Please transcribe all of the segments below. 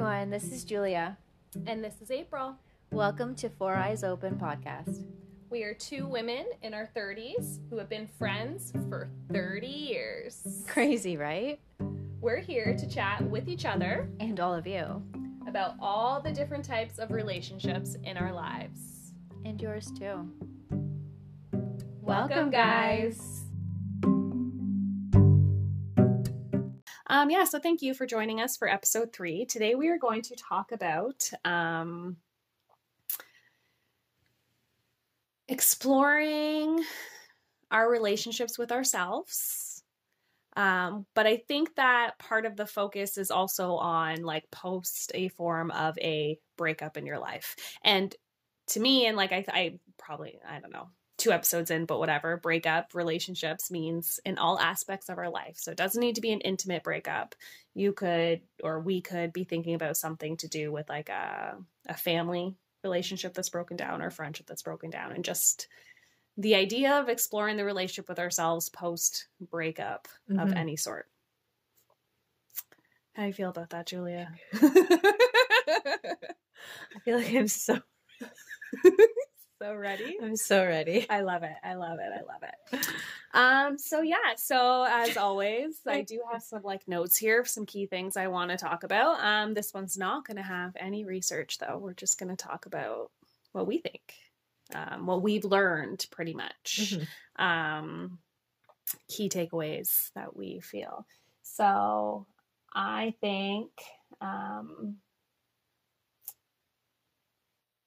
everyone. This is Julia. And this is April. Welcome to Four Eyes Open podcast. We are two women in our 30s who have been friends for 30 years. Crazy, right? We're here to chat with each other And all of you. about all the different types of relationships in our lives. And yours too. Welcome, guys. Um, yeah, so thank you for joining us for episode three. Today we are going to talk about um, exploring our relationships with ourselves. Um, but I think that part of the focus is also on like post a form of a breakup in your life. And to me, and like I, I probably, I don't know, two episodes in, but whatever, breakup relationships means in all aspects of our life. So it doesn't need to be an intimate breakup. You could, or we could be thinking about something to do with like a, a family relationship that's broken down or friendship that's broken down. And just the idea of exploring the relationship with ourselves post breakup of Mhm. any sort. How do you feel about that, Julia? I feel like I'm so so ready? I'm so ready. I love it. I love it. I love it. Um, so yeah, so as always, I do have some like notes here, some key things I want to talk about. Um, this one's not gonna have any research though. We're just gonna talk about what we think. Um, what we've learned pretty much. Mhm. Um key takeaways that we feel. So I think um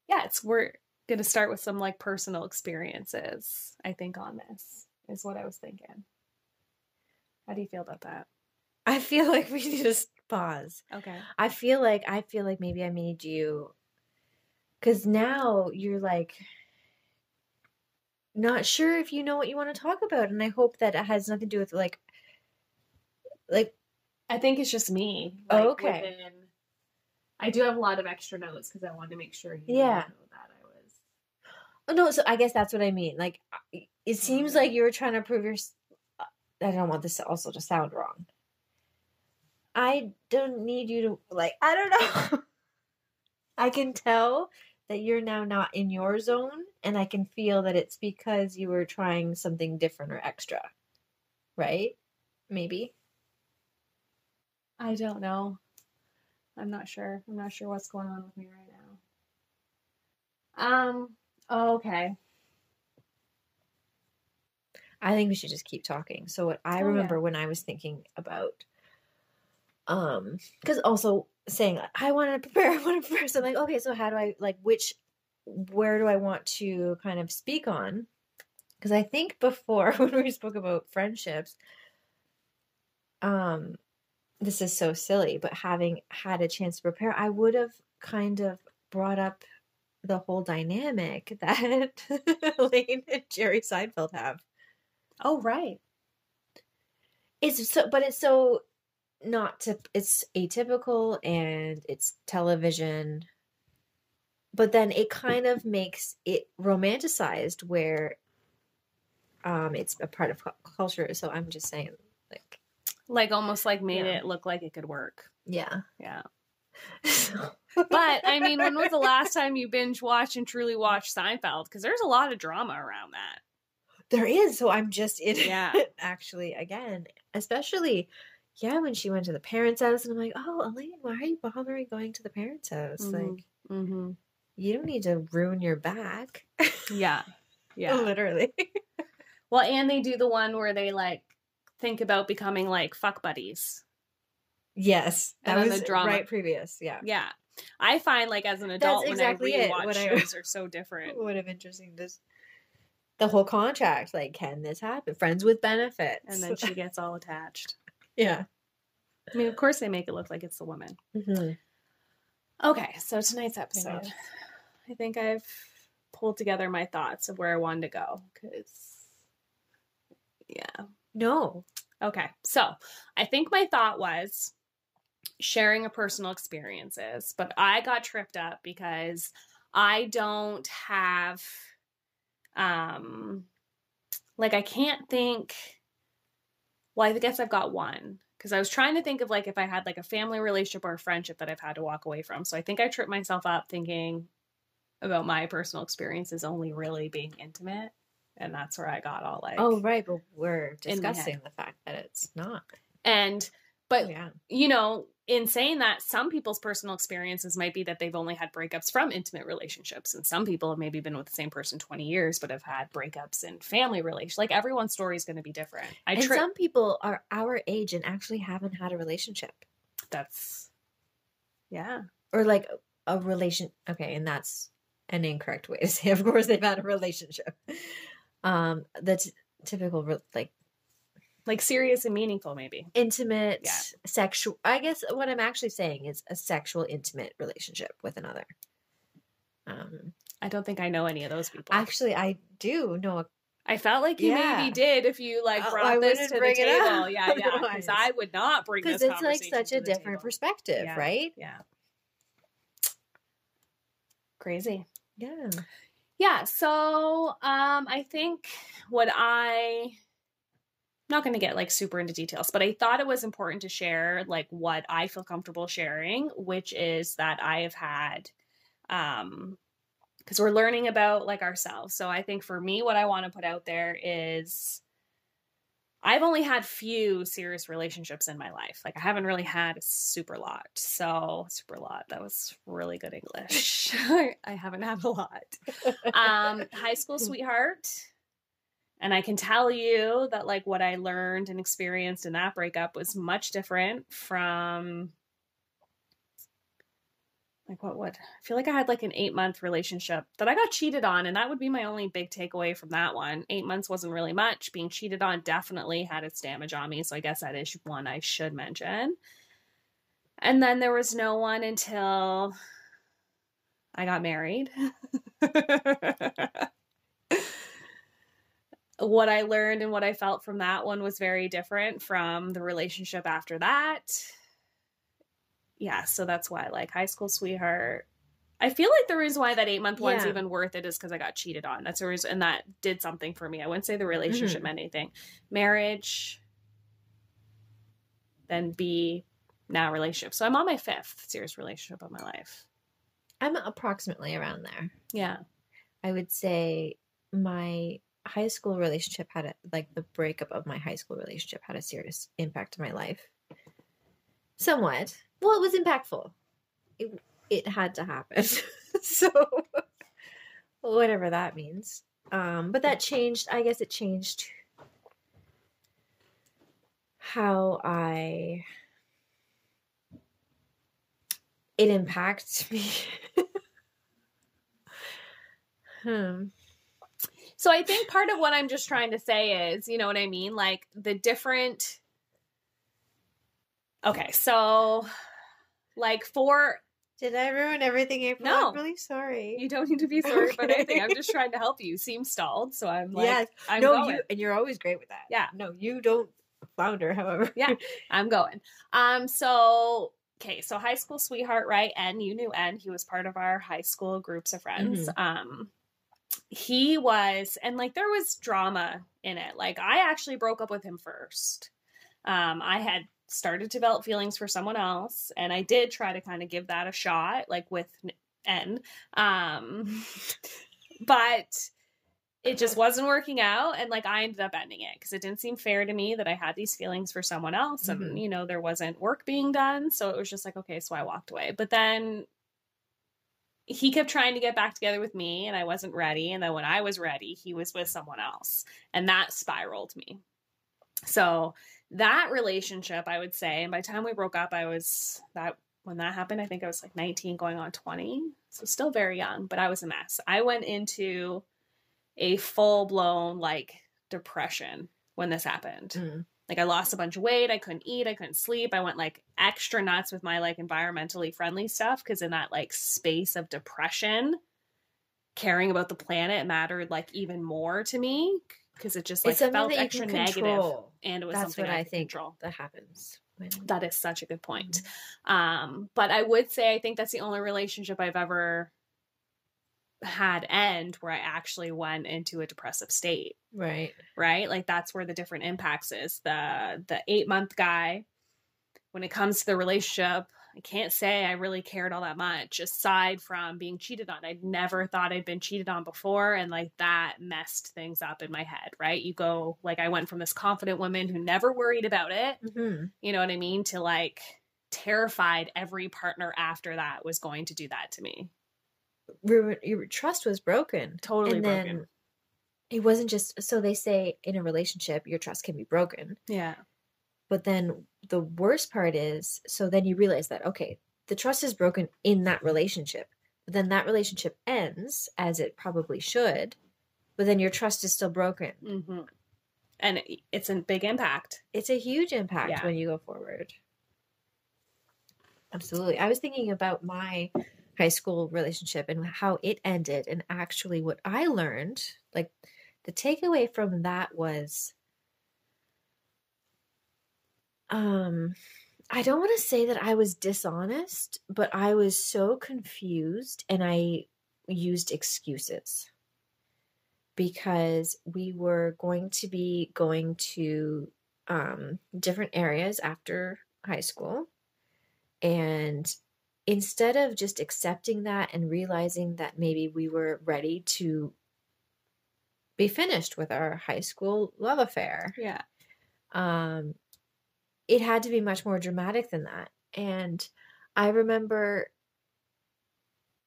yeah, it's we're going to start with some like personal experiences, I think, on this, is what I was thinking. How do you feel about that? I feel like we just pause. Okay. I feel like I feel like maybe I made you cuz now you're like not sure if you know what you want to talk about and I hope that it has nothing to do with like like I think it's just me. Oh, okay. within- I do have a lot of extra notes because I wanted to make sure you Yeah. know that I was. Oh Oh, no, so I guess that's what I mean. Like, uh, it seems like mm-hmm. you were trying to prove your. Uh, I don't want this also to sound wrong. I don't need you to like. I don't know. I can tell that you're now not in your zone, and I can feel that it's because you were trying something different or extra, right? Maybe. I don't know. I'm not sure. I'm not sure what's going on with me right now. Um. Oh, okay. I think we should just keep talking. So what I Oh, remember when I was thinking about um because also saying I want to prepare, I want to prepare. So I'm like, okay, so how do I like which where do I want to kind of speak on? Because I think before when we spoke about friendships, um this is so silly, but having had a chance to prepare, I would have kind of brought up the whole dynamic that Elaine and Jerry Seinfeld have. Oh, right. It's so, but it's so not to. It's atypical and it's television, but then it kind of makes it romanticized where, um, it's a part of culture. So I'm just saying, like, Like almost like made Yeah. it look like it could work. yeah. Yeah. So- But I mean, when was the last time you binge watched and truly watched Seinfeld? Because there's a lot of drama around that. there is. So I'm just in Yeah. it actually again, especially. Yeah, when she went to the parents' house, and I'm like, "Oh, Elaine, why are you bothering going to the parents' house? Mhm. Like, Mm-hmm. you don't need to ruin your back." Yeah. Yeah. literally. Well, and they do the one where they like think about becoming like fuck buddies. Yes, that was the drama. right previous. Yeah, Yeah. I find like as an adult exactly when I rewatch I- shows are so different. would have interesting. This the whole contract. Like, can this happen? Friends with benefits, And then she gets all attached. yeah. I mean, of course they make it look like it's the woman. Mhm. Okay, so tonight's episode. I think I've pulled together my thoughts of where I wanted to go because, yeah. No, Okay, so I think my thought was sharing a personal experiences, but I got tripped up because I don't have, um, like I can't think. Well, I guess I've got one because I was trying to think of like if I had like a family relationship or a friendship that I've had to walk away from. So I think I tripped myself up thinking about my personal experiences only really being intimate. And that's where I got all like, oh, right. But we're in my head. discussing the fact that it's not. and but yeah. you know, in saying that, some people's personal experiences might be that they've only had breakups from intimate relationships, and some people have maybe been with the same person 20 years but have had breakups in family relations. Like everyone's story is going to be different. I and some people are our age and actually haven't had a relationship that's yeah. or like a relation. Okay, and that's an incorrect way to say. Of course, they've had a relationship. Um, that's typical, like Like serious and meaningful, maybe. intimate, Yeah. sexual. I guess what I'm actually saying is a sexual, intimate relationship with another. Um, I don't think I know any of those people. actually, I do know a I felt like you Yeah. maybe did if you like Oh, brought I this to the table. up Yeah, yeah. Because. I would not bring this because it's like such a different table. perspective, Yeah. right? Yeah. Crazy. Yeah. Yeah, so um I think what I I'm not going to get like super into details, but I thought it was important to share like what I feel comfortable sharing, which is that I have had um because we're learning about like ourselves. So I think for me what I want to put out there is I've only had few serious relationships in my life. Like I haven't really had a super lot. So super lot. That was really good English. I haven't had a lot. Um, high school sweetheart. And I can tell you that like what I learned and experienced in that breakup was much different from like what would I feel like I had like an eight month relationship that I got cheated on, and that would be my only big takeaway from that one. Eight months wasn't really much. Being cheated on definitely had its damage on me, so I guess that is one I should mention. And then there was no one until I got married. what I learned and what I felt from that one was very different from the relationship after that yeah, so that's why like high school sweetheart. I feel like the reason why that eight month one's Yeah. even worth it is because I got cheated on. That's the reason, and that did something for me. I wouldn't say the relationship Mhm. meant anything. Marriage, then B, now relationship. So I'm on my fifth serious relationship of my life. I'm approximately around there. Yeah, I would say my high school relationship had a like the breakup of my high school relationship had a serious impact on my life. Somewhat. Well, it was impactful. It it had to happen. so whatever that means. Um but that changed, I guess it changed how I it impacts me. hmm. So I think part of what I'm just trying to say is, you know what I mean? Like the different. Okay, so like for Did I ruin everything, April? No. I'm really sorry. you don't need to be sorry about anything. I'm just trying to help you. Seem stalled, so I'm like, yes. I'm no, going. you and you're always great with that. Yeah. No, you don't flounder, however. Yeah. I'm going. Um, so okay, so high school sweetheart, right? And you knew N. He was part of our high school groups of friends. Um, he was, and like there was drama in it. Like I actually broke up with him first. Um, I had started to develop feelings for someone else, and I did try to kind of give that a shot, like with N. Um, but it just wasn't working out and like i ended up ending it because it didn't seem fair to me that i had these feelings for someone else and Mhm. you know there wasn't work being done so it was just like okay so i walked away but then he kept trying to get back together with me and i wasn't ready and then when i was ready he was with someone else and that spiraled me so that relationship i would say and by the time we broke up i was that when that happened i think i was like 19 going on 20 so still very young but i was a mess i went into a full blown like depression when this happened. Mm. Like I lost a bunch of weight, I couldn't eat, I couldn't sleep. I went like extra nuts with my like environmentally friendly stuff because in that like space of depression, caring about the planet mattered like even more to me because it just like felt extra negative and it was That's something what I, I think control. that happens. When... That is such a good point. Um, but I would say I think that's the only relationship I've ever had end where I actually went into a depressive state Right. right? Like that's where the different impacts is. The the eight month guy when it comes to the relationship, I can't say I really cared all that much aside from being cheated on. I'd never thought I'd been cheated on before. And like that messed things up in my head, right? You go, like, I went from this confident woman who never worried about it, Mhm. you know what I mean, to like terrified every partner after that was going to do that to me. Your, your trust was broken. Totally and broken. then it wasn't just so they say in a relationship your trust can be broken. Yeah. But then the worst part is so then you realize that okay, the trust is broken in that relationship. But then that relationship ends as it probably should. But then your trust is still broken. hmm And it's a big impact. It's a huge impact Yeah. when you go forward. Absolutely. I was thinking about my high school relationship and how it ended and actually what I learned, like the takeaway from that was um I don't want to say that I was dishonest, but I was so confused and I used excuses because we were going to be going to um, different areas after high school. And instead of just accepting that and realizing that maybe we were ready to be finished with our high school love affair, Yeah. um, it had to be much more dramatic than that. And I remember,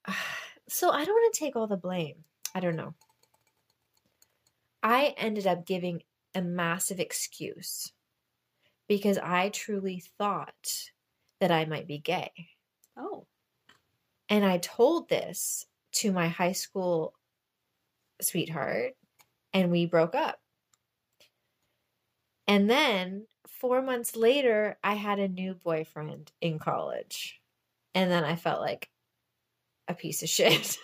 so I don't want to take all the blame. I don't know. I ended up giving a massive excuse because I truly thought that I might be gay. Oh. And I told this to my high school sweetheart, and we broke up. And then four months later, I had a new boyfriend in college. And then I felt like a piece of shit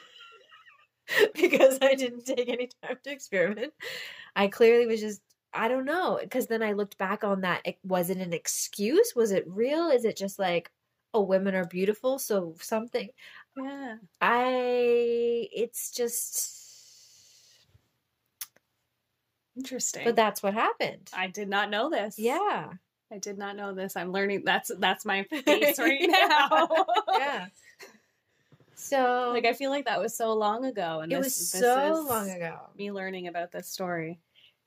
because I didn't take any time to experiment. I clearly was just, I don't know. Because then I looked back on that. It, was it an excuse? Was it real? Is it just like, oh, women are beautiful? So something. Yeah. I, it's just, Interesting. but that's what happened. I did not know this. yeah. I did not know this. I'm learning. That's that's my face right now. yeah. So like I feel like that was so long ago, and it this, was this so is long ago Me learning about this story.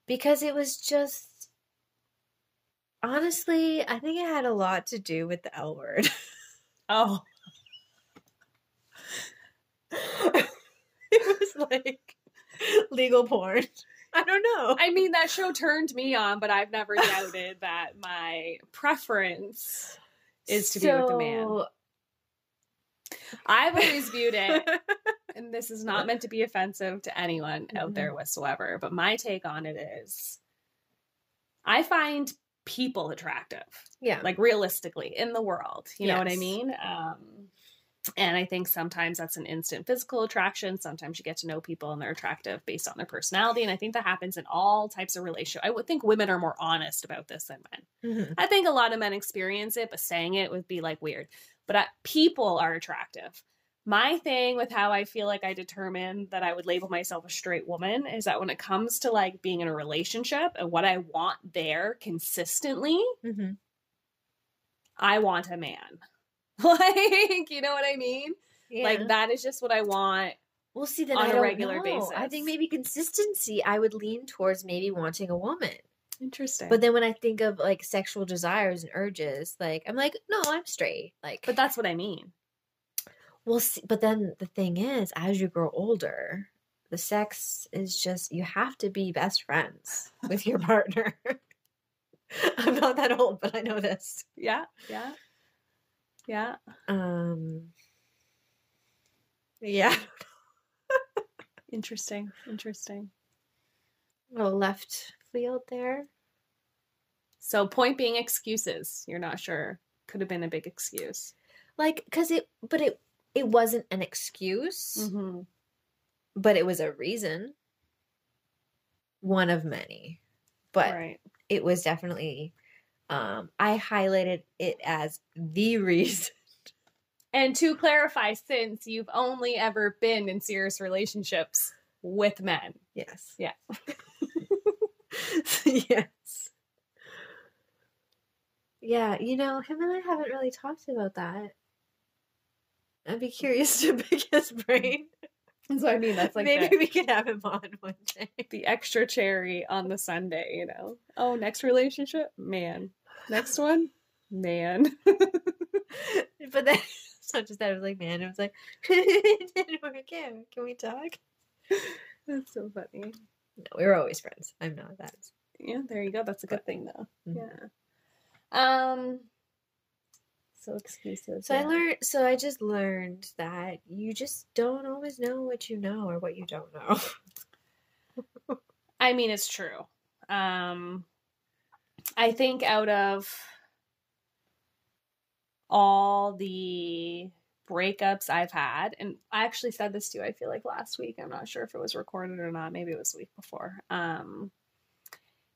because it was just honestly, I think it had a lot to do with the L word. Oh, it was like legal porn. I don't know. I mean that show turned me on, but I've never doubted that my preference is to be with a man. I've always viewed it, and this is not meant to be offensive to anyone out Mhm. there whatsoever, but my take on it is I find people attractive. yeah. like realistically in the world you know what i mean um and i think sometimes that's an instant physical attraction sometimes you get to know people and they're attractive based on their personality and i think that happens in all types of relationship i would think women are more honest about this than men Mhm. i think a lot of men experience it but saying it would be like weird but I, people are attractive my thing with how I feel like I determine that I would label myself a straight woman is that when it comes to like being in a relationship and what I want there consistently, Mhm. I want a man. Like, you know what I mean? Yeah. Like that is just what I want. We'll see, then on I a regular know. I think maybe consistency. I would lean towards maybe wanting a woman. Interesting. But then when I think of like sexual desires and urges, like I'm like, no, I'm straight. Like, but that's what I mean. Well, see, but then the thing is, as you grow older, the sex is just you have to be best friends with your partner. I'm not that old, but I know this. Yeah, yeah. Yeah. Um, yeah, Interesting. Interesting. little left field there. So point being excuses. You're not sure. Could have been a big excuse. Like, cause it, but it, it wasn't an excuse. Mm-hmm. but it was a reason one of many but right. it was definitely um i highlighted it as the reason And to clarify, since you've only ever been in serious relationships with men. yes Yeah. yes Yeah, you know, him and I haven't really talked about that. I'd be curious to pick his brain. So I mean, that's like Maybe the, we could have him on one day. the extra cherry on the sundae, you know. Oh, next relationship, man. Next one, man. but then it's not just that. It was like, man, it was like, it didn't work out. Can we talk? That's so funny. No, we were always friends. I'm not that. Yeah, there you go. That's a good thing, though. Mhm. Yeah. Um. So excuses. So I learned. So I just learned that you just don't always know what you know or what you don't know. I mean, it's true. Um, I think out of all the breakups I've had, and I actually said this to you, I feel like last week. I'm not sure if it was recorded or not. Maybe it was the week before. Um,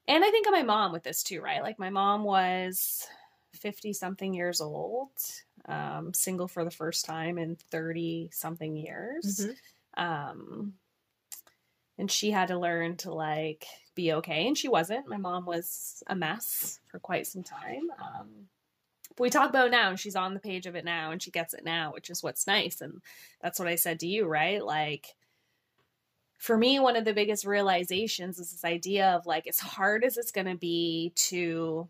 and I think of my mom with this too, right? Like my mom was 50 something years old, um, single for the first time in 30 something years. Mhm. Um, and she had to learn to like be okay, and she wasn't. My mom was a mess for quite some time. Um, but we talk about now, and she's on the page of it now, and she gets it now, which is what's nice. And that's what I said to you, right? Like, for me, one of the biggest realizations is this idea of like, as hard as it's going to be to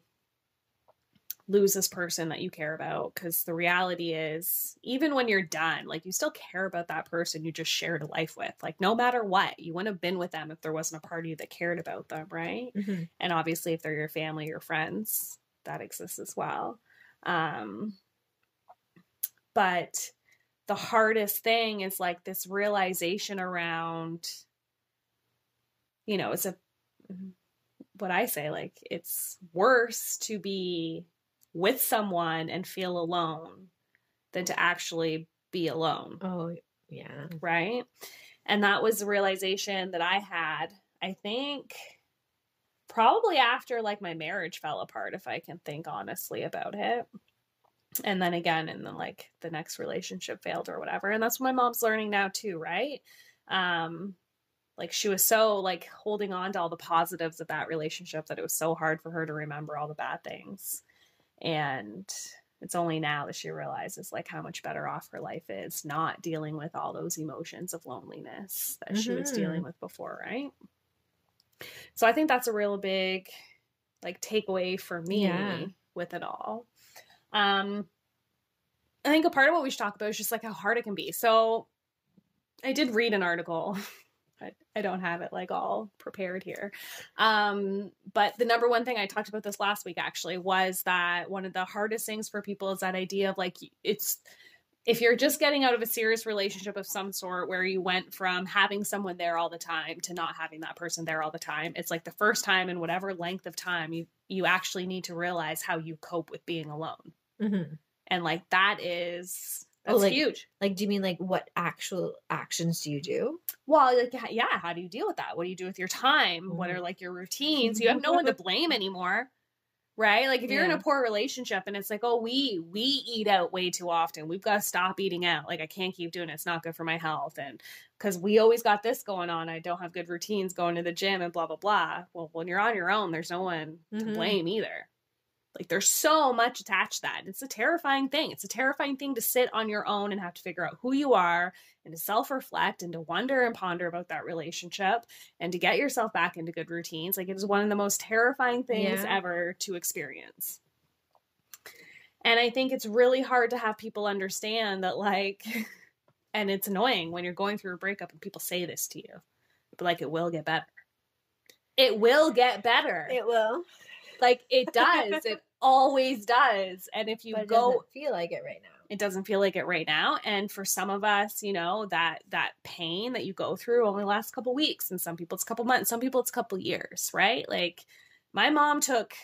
lose this person that you care about because the reality is even when you're done like you still care about that person you just shared a life with like no matter what you wouldn't have been with them if there wasn't a party that cared about them right Mhm. and obviously if they're your family your friends that exists as well um but the hardest thing is like this realization around you know it's a what i say like it's worse to be with someone and feel alone than to actually be alone Oh yeah. right? And that was the realization that I had, I think probably after like my marriage fell apart if I can think honestly about it. And then again and then like the next relationship failed or whatever. And that's what my mom's learning now too, right? Um like she was so like holding on to all the positives of that relationship that it was so hard for her to remember all the bad things. And it's only now that she realizes like how much better off her life is not dealing with all those emotions of loneliness that she was Mhm. dealing with before right so i think that's a real big like takeaway for me Yeah. with it all um i think a part of what we should talk about is just like how hard it can be so i did read an article I, I don't have it like all prepared here. Um, but the number one thing I talked about this last week actually was that one of the hardest things for people is that idea of like it's if you're just getting out of a serious relationship of some sort where you went from having someone there all the time to not having that person there all the time, it's like the first time in whatever length of time you you actually need to realize how you cope with being alone. Mhm. And like that is That's like- huge. Like, do you mean like what actual actions do you do? Well, like, yeah, yeah, how do you deal with that? What do you do with your time? What Mhm. are like your routines? You have no one to blame anymore. Right? Like if you're in a poor relationship and it's like, "Oh, we we eat out way too often. We've got to stop eating out. Like I can't keep doing it. It's not good for my health." And cuz we always got this going on. I don't have good routines going to the gym and blah blah blah. Well, when you're on your own, there's no one to Mhm. blame either. Like there's so much attached to that. It's a terrifying thing. It's a terrifying thing to sit on your own and have to figure out who you are and to self-reflect and to wonder and ponder about that relationship and to get yourself back into good routines. Like it is one of the most terrifying things Yeah. ever to experience. And I think it's really hard to have people understand that like and it's annoying when you're going through a breakup and people say this to you. But like it will get better. It will get better It will. Like it does. It always does. And if you but it go doesn't feel like it right now. it doesn't feel like it right now. And for some of us you know that that pain that you go through only lasts a couple weeks. And some people it's a couple months. Some people it's a couple years right? Like my mom took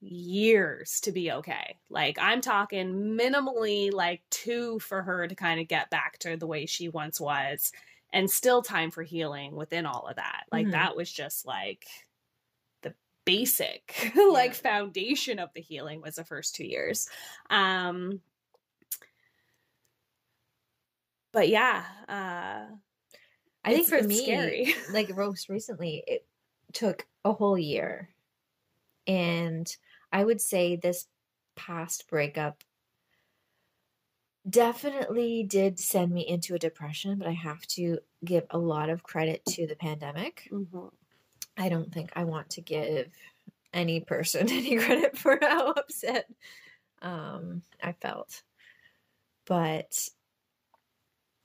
years to be okay. Like i'm talking minimally like two for her to kind of get back to the way she once was and still time for healing within all of that. Like Mhm. that was just like basic like foundation of the healing was the first two years um but yeah uh I think for me, scary. like most recently, it took a whole year, and I would say this past breakup definitely did send me into a depression, but I have to give a lot of credit to the pandemic. Mm-hmm. I don't think I want to give any person any credit for how upset um, I felt. But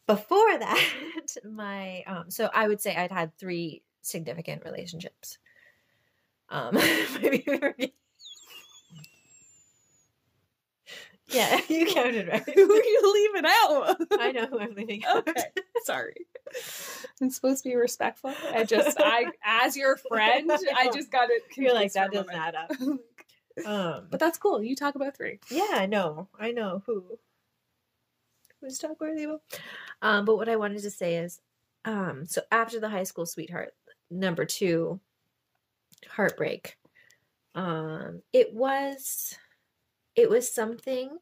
before that, my um, so I would say I'd had three significant relationships. Um, maybe yeah, you counted right. Who are you leaving out? I know who I'm leaving out. Okay, sorry. I'm supposed to be respectful. I just, I, as your friend, I just got it. You're like that doesn't add up. Um, But that's cool. You talk about three. Yeah, I know. I know who who's talk worthy about. Um, but what I wanted to say is, um, so after the high school sweetheart, number two, heartbreak. Um, it was it was something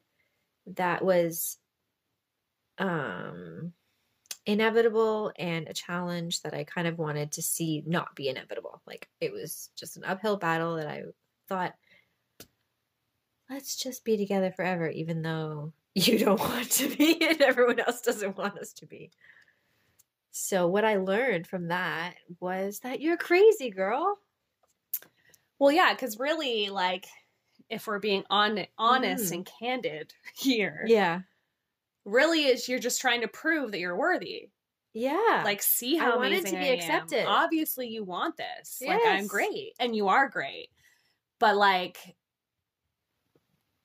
that was um inevitable and a challenge that I kind of wanted to see not be inevitable. Like it was just an uphill battle that I thought let's just be together forever, even though you don't want to be and everyone else doesn't want us to be. So, what I learned from that was that you're crazy, girl. Well, yeah, because really, like, if we're being on honest Mm. and candid here, Yeah. really is you're just trying to prove that you're worthy. Yeah. Like, see how want it amazing to be I am. accepted. Obviously, you want this. Like, I'm great, and you are great. But like,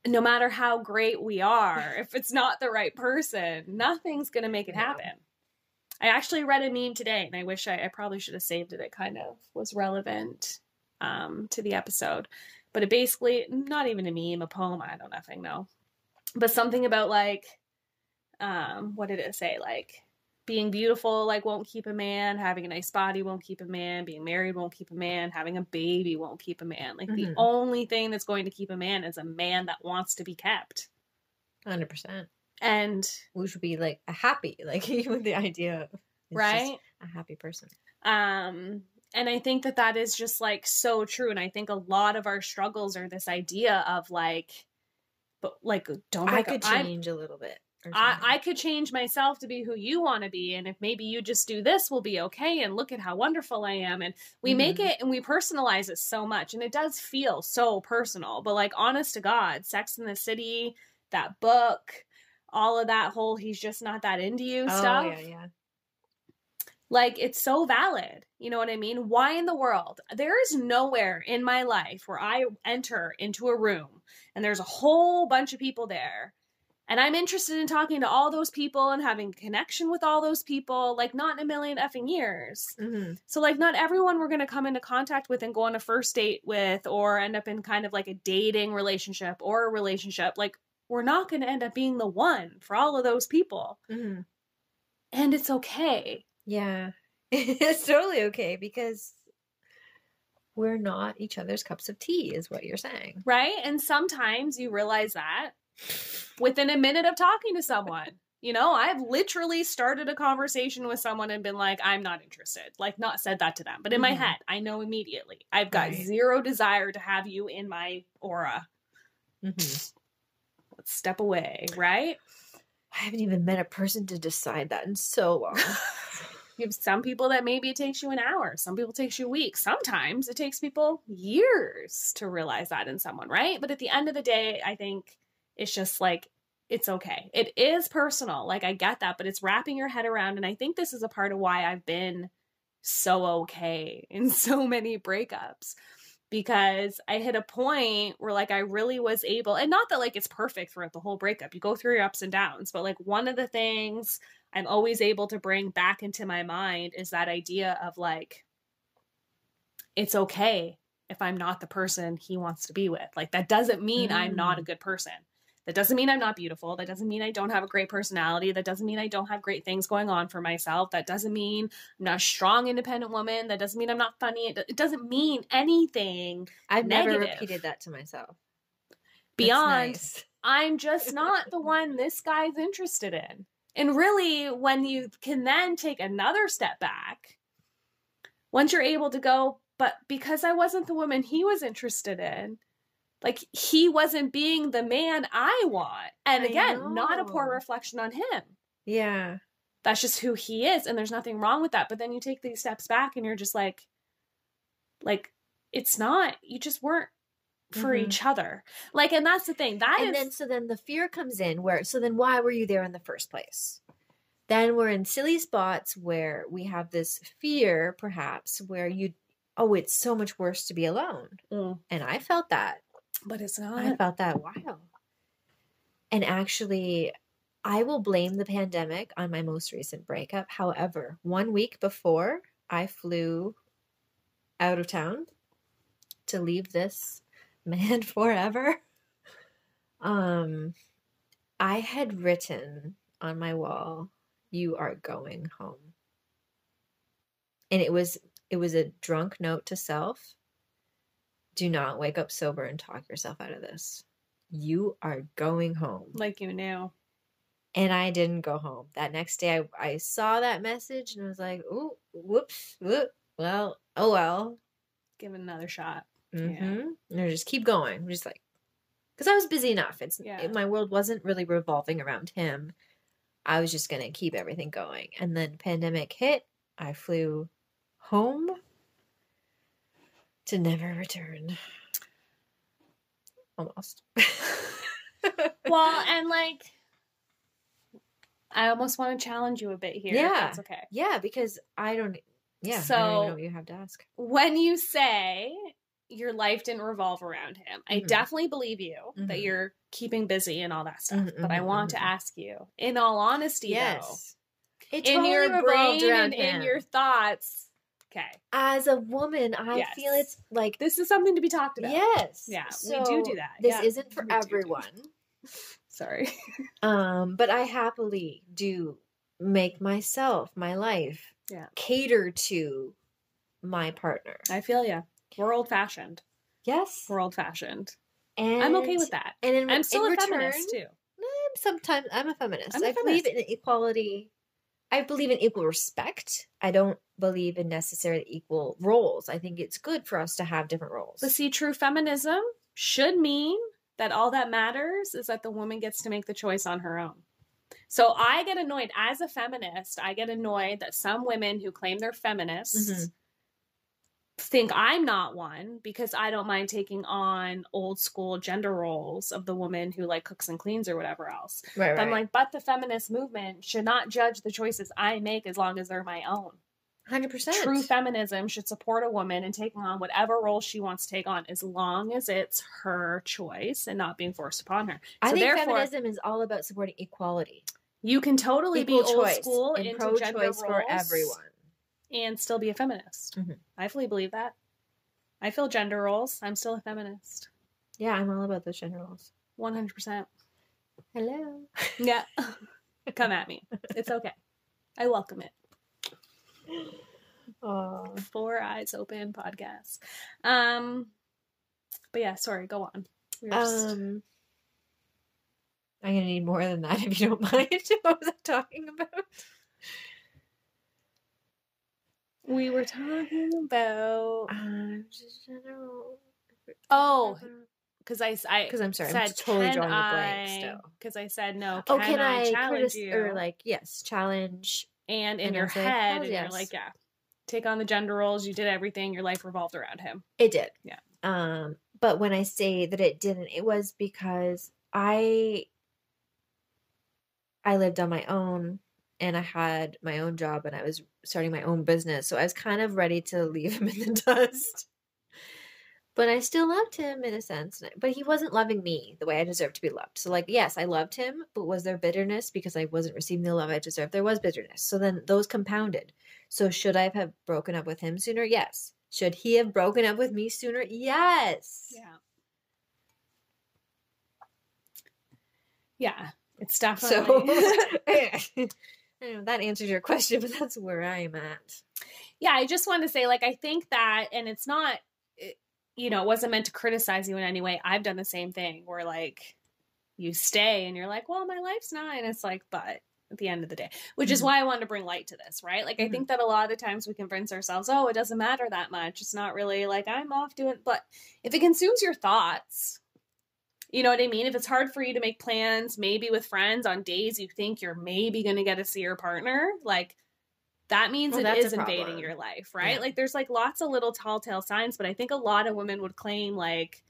no matter how great we are, if it's not the right person, nothing's gonna make it happen. I actually read a meme today, and I wish I, I probably should have saved it. It kind of was relevant um, to the episode, but it basically not even a meme, a poem. I don't nothing know, but something about like, um, what did it say? Like being beautiful like won't keep a man, having a nice body won't keep a man, being married won't keep a man, having a baby won't keep a man. Like the Mhm. only thing that's going to keep a man is a man that wants to be kept. 100%. And We should be like a happy, like even the idea of right? a happy person. Um, and I think that that is just like so true. And I think a lot of our struggles are this idea of like, but like, don't I could up. I'm- change a little bit. I. I could change myself to be who you want to be. And if maybe you just do this, we'll be okay. And look at how wonderful I am. And we make Mhm. it and we personalize it so much. And it does feel so personal. But like, honest to God, Sex in the City, that book, all of that whole he's just not that into you oh, stuff yeah, yeah. Like it's so valid you know what i mean? Why in the world? There is nowhere in my life where i enter into a room and there's a whole bunch of people there and i'm interested in talking to all those people and having connection with all those people like not in a million effing years. Hmm so like not everyone we're going to come into contact with and go on a first date with or end up in kind of like a dating relationship or a relationship like we're not going to end up being the one for all of those people. Hmm and it's okay Yeah. it's totally okay because we're not each other's cups of tea, is what you're saying. right? And sometimes you realize that within a minute of talking to someone. You know, I've literally started a conversation with someone and been like, I'm not interested. Like, not said that to them, but in my Mhm. head, I know immediately. I've got Right. zero desire to have you in my aura. hmm Let's step away, right? I haven't even met a person to decide that in so long. You have some people that maybe it takes you an hour. Some people takes you weeks. Sometimes it takes people years to realize that in someone, right? But at the end of the day, I think it's just like it's okay. It is personal. Like I get that, but it's wrapping your head around and I think this is a part of why I've been so okay in so many breakups because I hit a point where like I really was able and not that like it's perfect throughout the whole breakup. You go through your ups and downs, but like one of the things I'm always able to bring back into my mind is that idea of like, it's okay if I'm not the person he wants to be with. Like, that doesn't mean I'm not a mm. good person. That doesn't mean I'm not beautiful. That doesn't mean I don't have a great personality. That doesn't mean I don't have great things going on for myself. That doesn't mean I'm not a strong, independent woman. That doesn't mean I'm not funny. It doesn't mean anything I've never repeated that to myself. Beyond nice. I'm just not the one this guy's interested in. And really, when you can then take another step back, once you're able to go, but because I wasn't the woman he was interested in, Like he wasn't being the man I want. And again, not a poor reflection on him. Yeah. That's just who he is and there's nothing wrong with that. But then you take these steps back and you're just like like it's not you just weren't for Mhm. each other. Like and that's the thing. That and then so then the fear comes in where so then why were you there in the first place then we're in silly spots where we have this fear perhaps where you oh it's so much worse to be alone Mm, and i felt that but it's not. i felt that wow and actually i will blame the pandemic on my most recent breakup however one week before i flew out of town to leave this man forever. Um i had written on my wall you are going home. And it was it was a drunk note to self. Do not wake up sober and talk yourself out of this. You are going home. Like you knew. and i didn't go home. That next day i, I saw that message and i was like oh whoops whoop, well oh well. Give it another shot. Mm-hmm. And I just keep going. I'm just like, because I was busy enough. It's Yeah. it- my world wasn't really revolving around him. I was just gonna keep everything going. And then pandemic hit. I flew home to never return. Almost. Well, and like I almost want to challenge you a bit here. Yeah. that's okay. yeah, because I don't. Yeah, I don't So- even know what you have to ask. when you say your life didn't revolve around him, I Mhm. definitely believe you that Mhm. you're keeping busy and all that stuff. Mhm, but I mhm, want to mhm. ask you, in all honesty, Yes, it though, in totally your brain and in your thoughts, okay, As a woman, I feel it's like this is something to be talked about. Yes. Yeah, we do do that. This Yeah, isn't for we do do everyone. Sorry. Um, but I happily do make myself, my life, Yeah. cater to my partner. I feel ya. We're old fashioned. Yes. We're old fashioned. And I'm okay with that. And in, I'm still in a return, feminist too. I'm sometimes I'm a feminist. I'm a I believe in equality. I believe in equal respect. I don't believe in necessarily equal roles. I think it's good for us to have different roles. But see, true feminism should mean that all that matters is that the woman gets to make the choice on her own. So I get annoyed as a feminist. I get annoyed that some women who claim they're feminists Mhm. Think I'm not one because I don't mind taking on old school gender roles of the woman who like cooks and cleans or whatever else. right, right. I'm like, but the feminist movement should not judge the choices I make as long as they're my own. hundred percent. True feminism should support a woman in taking on whatever role she wants to take on as long as it's her choice and not being forced upon her. I so think feminism is all about supporting equality, you can totally be equal old choice, school and pro-choice for everyone. And still be a feminist. Mhm. I fully believe that. I feel gender roles. I'm still a feminist. Yeah, I'm all about those gender roles. 100%. Hello. Yeah. Come at me. It's okay. I welcome it. Oh. Four Eyes Open podcast. Um, but yeah, sorry, go on. We just- Um, I'm gonna need more than that if you don't mind. what was I talking about? We were talking about Um, just oh, because I I because I'm sorry, said I'm totally can drawing a I, blank still. Because I said no. Oh, Can, can I, I, challenge critic- you? or like yes, challenge? and in and your I say, head, "Hell and yes." you're like, yeah, take on the gender roles. You did everything. Your life revolved around him. It did. Yeah. Um, but when I say that it didn't, it was because I I lived on my own and I had my own job and I was starting my own business. So I was kind of ready to leave him in the dust. But I still loved him in a sense. But he wasn't loving me the way I deserved to be loved. So, like, yes, I loved him, but was there bitterness because I wasn't receiving the love I deserved? There was bitterness. So then those compounded. So, should I have broken up with him sooner? Yes. Should he have broken up with me sooner? Yes. Yeah. Yeah, it's So, definitely. I know, that answers your question, but that's where I'm at. yeah, I just want to say, like, I think that, and it's not, it- you know, it wasn't meant to criticize you in any way. I've done the same thing where, like, you stay and you're like, well, my life's not. And it's like, but at the end of the day, which is Mhm. why I wanted to bring light to this, right? Like, I Mhm. think that a lot of the times we convince ourselves, oh, it doesn't matter that much. It's not really like I'm off doing, but if it consumes your thoughts, You know what I mean? If it's hard for you to make plans, maybe with friends on days you think you're maybe going to get to see your partner, like that means Well, it is invading your life, right? Yeah. Like there's like lots of little tall tale signs, but I think a lot of women would claim like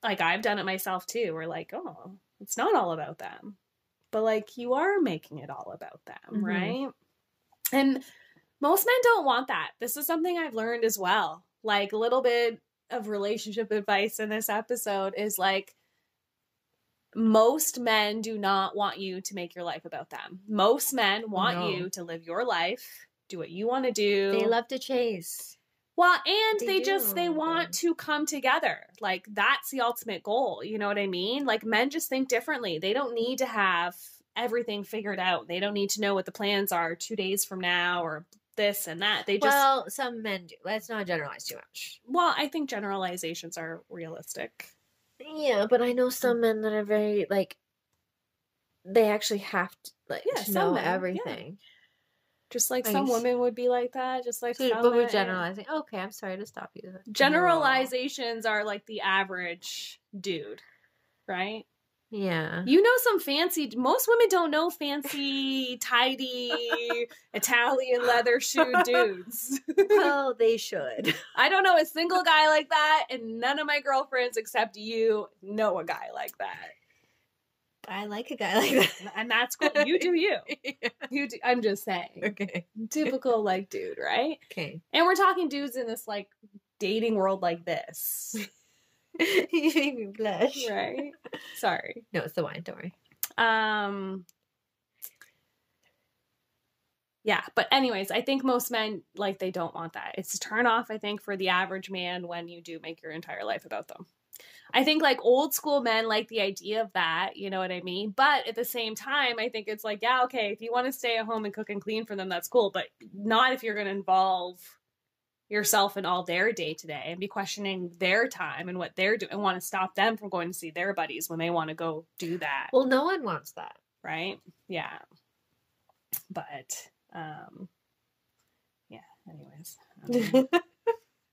like I've done it myself too. We're like, oh, it's not all about them. But like you are making it all about them, Mhm. right? And most men don't want that. This is something I've learned as well. Like a little bit of relationship advice in this episode is like most men do not want you to make your life about them. Most men want No. you to live your life, do what you want to do. They love to chase. Well, and They they, just they want to come together. Like that's the ultimate goal. You know what I mean? Like men just think differently. They don't need to have everything figured out. They don't need to know what the plans are 2 days from now or this and that. They just well, some men do. Let's not generalize too much. Well, I think generalizations are realistic. Yeah, but I know some men that are very like they actually have to like Yeah, to some know men, yeah. everything. Just like Like, some women would be like that, just like So, some but we're generalizing. Okay, I'm sorry to stop you. Generalizations are like the average dude, right? Yeah. You know some fancy. Most women don't know fancy, tidy Italian leather shoe dudes. well, they should. I don't know a single guy like that, and none of my girlfriends except you know a guy like that. I like a guy like that. And that's cool. You do you. You do. I'm just saying, okay. typical like dude, right? Okay. And we're talking dudes in this like dating world like this, you made me blush. right? Sorry. No, it's the wine. Don't worry. Um Yeah, but anyways, I think most men like they don't want that. It's a turn off I think for the average man when you do make your entire life about them. I think like old school men like the idea of that, you know what I mean? But at the same time, I think it's like, yeah, okay, if you want to stay at home and cook and clean for them, that's cool, but not if you're going to involve yourself in all their day to day and be questioning their time and what they're doing and want to stop them from going to see their buddies when they want to go do that Well, no one wants that. right? Yeah. But um yeah, anyways.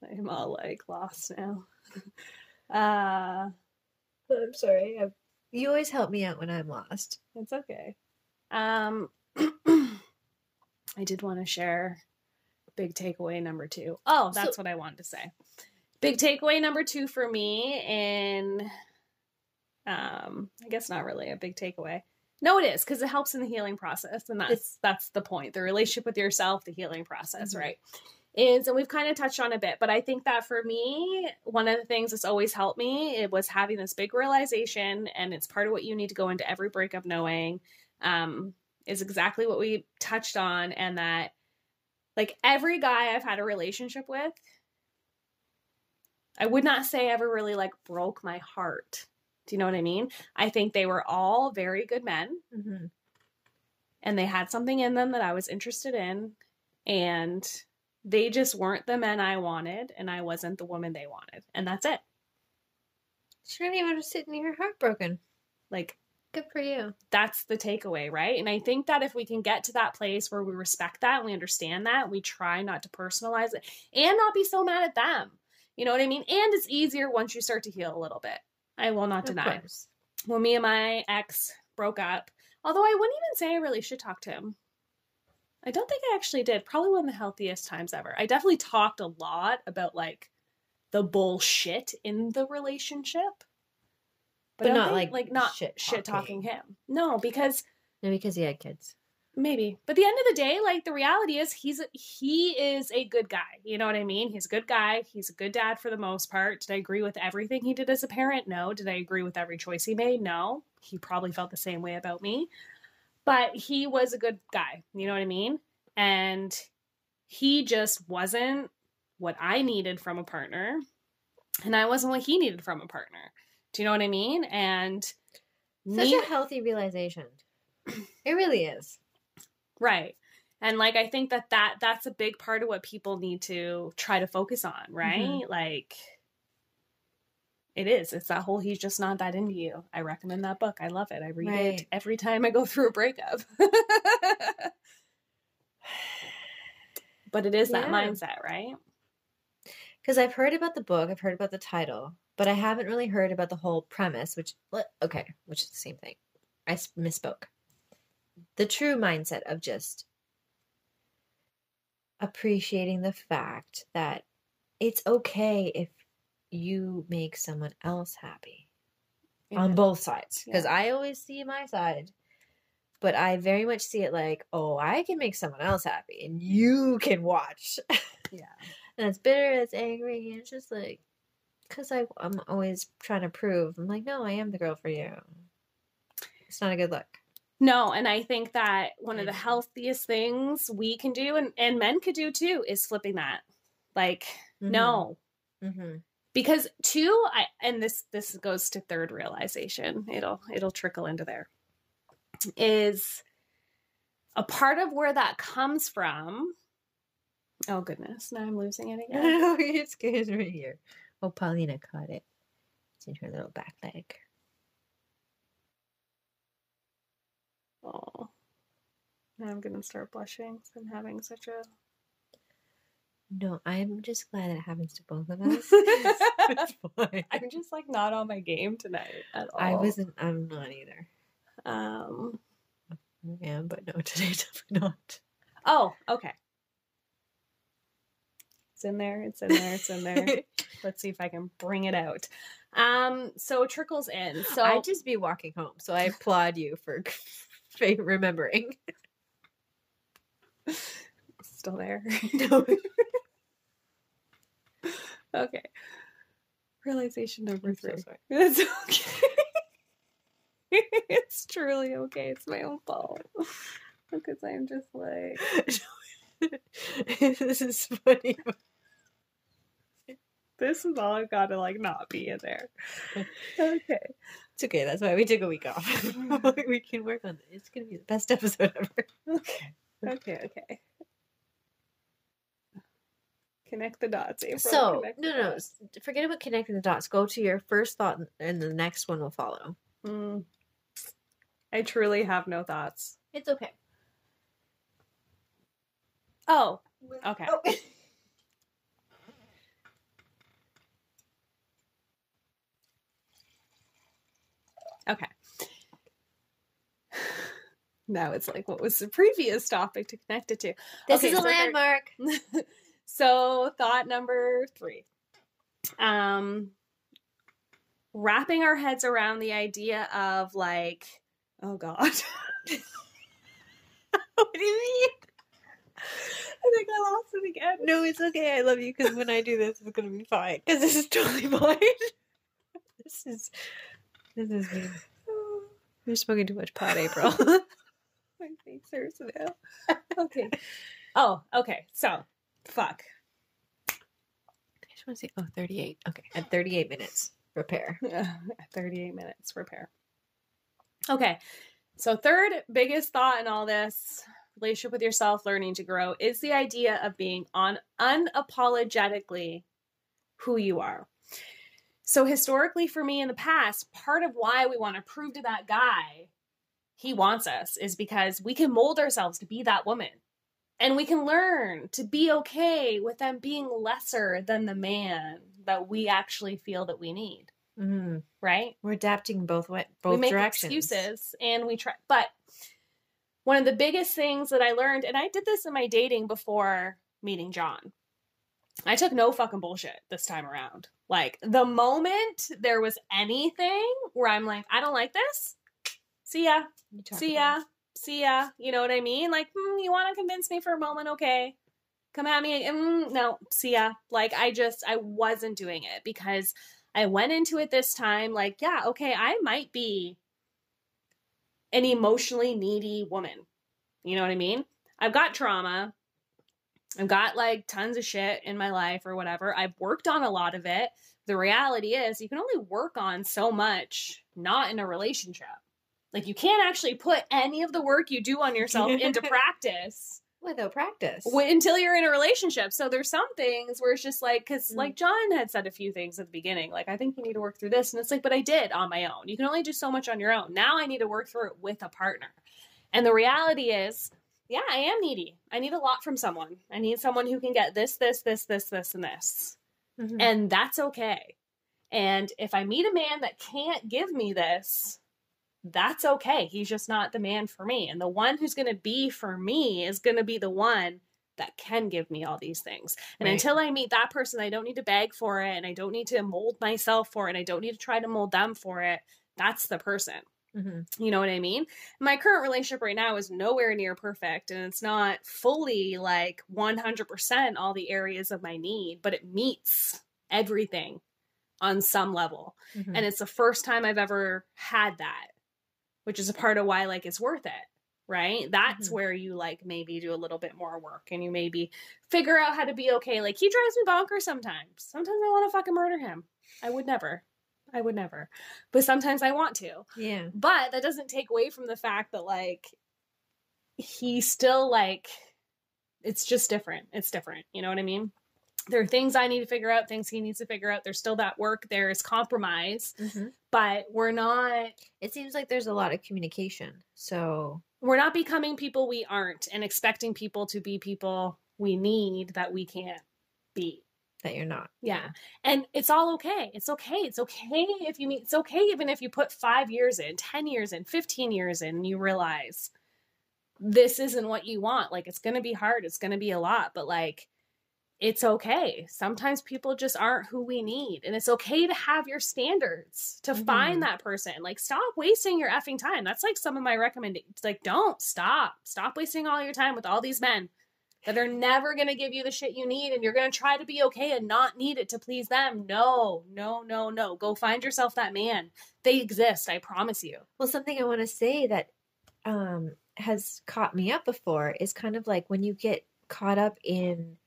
Um, I'm all like lost now. Uh I'm sorry. i you always help me out when I'm lost. it's okay. Um I did want to share big takeaway number 2. Oh, that's So- what I wanted to say. Big takeaway number 2 for me in um I guess not really a big takeaway. No, it is because it helps in the healing process, and that's that's the point. The relationship with yourself, the healing process, Mhm. right? Is and we've kind of touched on a bit, but I think that for me, one of the things that's always helped me it was having this big realization, and it's part of what you need to go into every breakup knowing, um, is exactly what we touched on, and that like every guy I've had a relationship with, I would not say ever really like broke my heart. Do you know what I mean? I think they were all very good men Mm-hmm. and they had something in them that I was interested in and they just weren't the men I wanted and I wasn't the woman they wanted. And that's it. She didn't even sitting here heartbroken. Like Good for you. that's the takeaway, right? And I think that if we can get to that place where we respect that, we understand that, we try not to personalize it and not be so mad at them. You know what I mean? And it's easier once you start to heal a little bit. I will not Of deny. course. when me and my ex broke up, although I wouldn't even say I really should talk to him. I don't think I actually did. Probably one of the healthiest times ever. I definitely talked a lot about like the bullshit in the relationship. But don't not, think- like, like not shit shit talking him. No, because No, because he had kids. maybe. But the end of the day, like the reality is he's he is a good guy. You know what I mean? He's a good guy. He's a good dad for the most part. Did I agree with everything he did as a parent? No. Did I agree with every choice he made? No. He probably felt the same way about me. But he was a good guy. You know what I mean? And he just wasn't what I needed from a partner. And I wasn't what he needed from a partner. Do you know what I mean? And Such a healthy realization. It really is. Right. And like I think that that that's a big part of what people need to try to focus on, mm-hmm. right? Like it is. It's that whole he's just not that into you. I recommend that book. I love it. I read it every time I go through a breakup. but it is that mindset, right? Because I've heard about the book, I've heard about the title, but I haven't really heard about the whole premise, which, okay, which is the same thing. I misspoke. The true mindset of just appreciating the fact that it's okay if you make someone else happy yeah. on both sides. Because yeah. I always see my side, but I very much see it like, oh, I can make someone else happy and you can watch. Yeah. It's bitter, it's angry, and it's just like, because I'm always trying to prove, I'm like, no, I am the girl for you. It's not a good look. No, and I think that one of the healthiest things we can do, and, and men could do too, is flipping that. Like, mm-hmm. no. Mm-hmm. Because two, I and this this goes to third realization. It'll it'll trickle into there. Is a part of where that comes from. Oh goodness, now I'm losing it again. no, it's good right here. Oh, Paulina caught it. It's in her little back leg. Oh, now I'm gonna start blushing. I'm having such a. No, I'm just glad that it happens to both of us. I'm just like not on my game tonight at all. I wasn't. I'm not either. Um, I am, but no, today definitely not. Oh, okay. It's in there. It's in there. It's in there. Let's see if I can bring it out. Um, so trickles in. So I'd just be walking home. So I applaud you for remembering. Still there. No. okay. Realization number three. So it's okay. it's truly okay. It's my own fault. Because I'm just like this is funny. This is all I've got to like not be in there. Okay. It's okay. That's why we took a week off. we can work on it. It's gonna be the best episode ever. Okay. Okay. Okay. Connect the dots, April. So Connect no, no, dots. forget about connecting the dots. Go to your first thought, and the next one will follow. Mm. I truly have no thoughts. It's okay. Oh, okay. Oh. Okay. Now it's like, what was the previous topic to connect it to? This okay, is a so landmark. so, thought number three. Um, wrapping our heads around the idea of like, oh God. what do you mean? I think I lost it again. No, it's okay. I love you because when I do this, it's gonna be fine. Because this is totally fine. this is this is me. You're smoking too much pot, April. My face hurts now. Okay. Oh, okay. So, fuck. I just want to say, Oh, 38. Okay. At 38 minutes, repair. At 38 minutes, repair. Okay. So, third biggest thought in all this relationship with yourself, learning to grow, is the idea of being on unapologetically who you are. So historically for me in the past, part of why we want to prove to that guy he wants us is because we can mold ourselves to be that woman. And we can learn to be okay with them being lesser than the man that we actually feel that we need. Mm-hmm. Right? We're adapting both way, both we make directions. excuses and we try. But one of the biggest things that I learned, and I did this in my dating before meeting John, I took no fucking bullshit this time around. Like the moment there was anything where I'm like, I don't like this, see ya, see ya, see ya. You know what I mean? Like, mm, you want to convince me for a moment? Okay, come at me. Mm, no, see ya. Like I just I wasn't doing it because I went into it this time like, yeah, okay, I might be an emotionally needy woman. You know what I mean? I've got trauma. I've got like tons of shit in my life or whatever. I've worked on a lot of it. The reality is, you can only work on so much, not in a relationship. Like, you can't actually put any of the work you do on yourself into practice without practice until you're in a relationship. So, there's some things where it's just like, because, mm. like, John had said a few things at the beginning, like, I think you need to work through this. And it's like, but I did on my own. You can only do so much on your own. Now I need to work through it with a partner. And the reality is, yeah, I am needy. I need a lot from someone. I need someone who can get this, this, this, this, this, and this. Mhm. And that's okay. And if I meet a man that can't give me this, that's okay. He's just not the man for me. And the one who's going to be for me is going to be the one that can give me all these things. And Right. until I meet that person, I don't need to beg for it and I don't need to mold myself for it. And I don't need to try to mold them for it. That's the person. Mhm. You know what I mean? My current relationship right now is nowhere near perfect and it's not fully like 100% all the areas of my need, but it meets everything on some level. Mhm. And it's the first time I've ever had that, which is a part of why like it's worth it. Right? That's Mhm. where you like maybe do a little bit more work and you maybe figure out how to be okay. Like he drives me bonkers sometimes. Sometimes I want to fucking murder him. I would never. I would never. But sometimes I want to. yeah. But that doesn't take away from the fact that like he still like it's just different. It's different. You know what I mean? There are things I need to figure out, things he needs to figure out. There's still that work. There is compromise, Mhm. but we're not It seems like there's a lot of communication. So we're not becoming people we aren't and expecting people to be people we need that we can't be. that you're not. Yeah. And it's all okay. It's okay. It's okay if you meet, it's okay even if you put five years in, 10 years in, 15 years in, and you realize this isn't what you want. Like, it's going to be hard. It's going to be a lot, but like, it's okay. Sometimes people just aren't who we need. And it's okay to have your standards to Mhm. find that person. Like, stop wasting your effing time. That's like some of my recommendations. Like, don't stop. Stop wasting all your time with all these men that are never going to give you the shit you need and you're going to try to be okay and not need it to please them. No, no, no, no. Go find yourself that man. They exist, I promise you. Well, something I want to say that um, has caught me up before is kind of like when you get caught up in,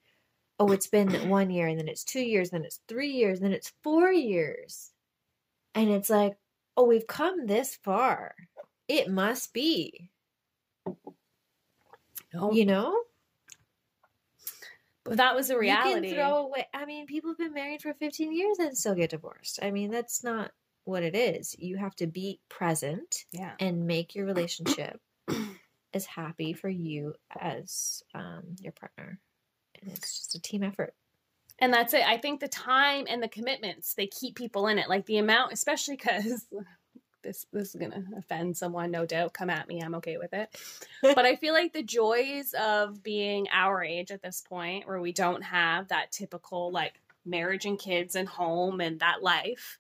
oh, it's been one year, and then it's two years, then it's three years, then it's four years. And it's like, oh, we've come this far. It must be, you know? But that was a reality. You can throw away. I mean, people have been married for 15 years and still get divorced. I mean, that's not what it is. You have to be present yeah. and make your relationship as happy for you as um, your partner. And it's just a team effort. And that's it. I think the time and the commitments they keep people in it. Like the amount, especially because this this is gonna offend someone, no doubt. Come at me, I'm okay with it. but I feel like the joys of being our age at this point, where we don't have that typical like marriage and kids and home and that life.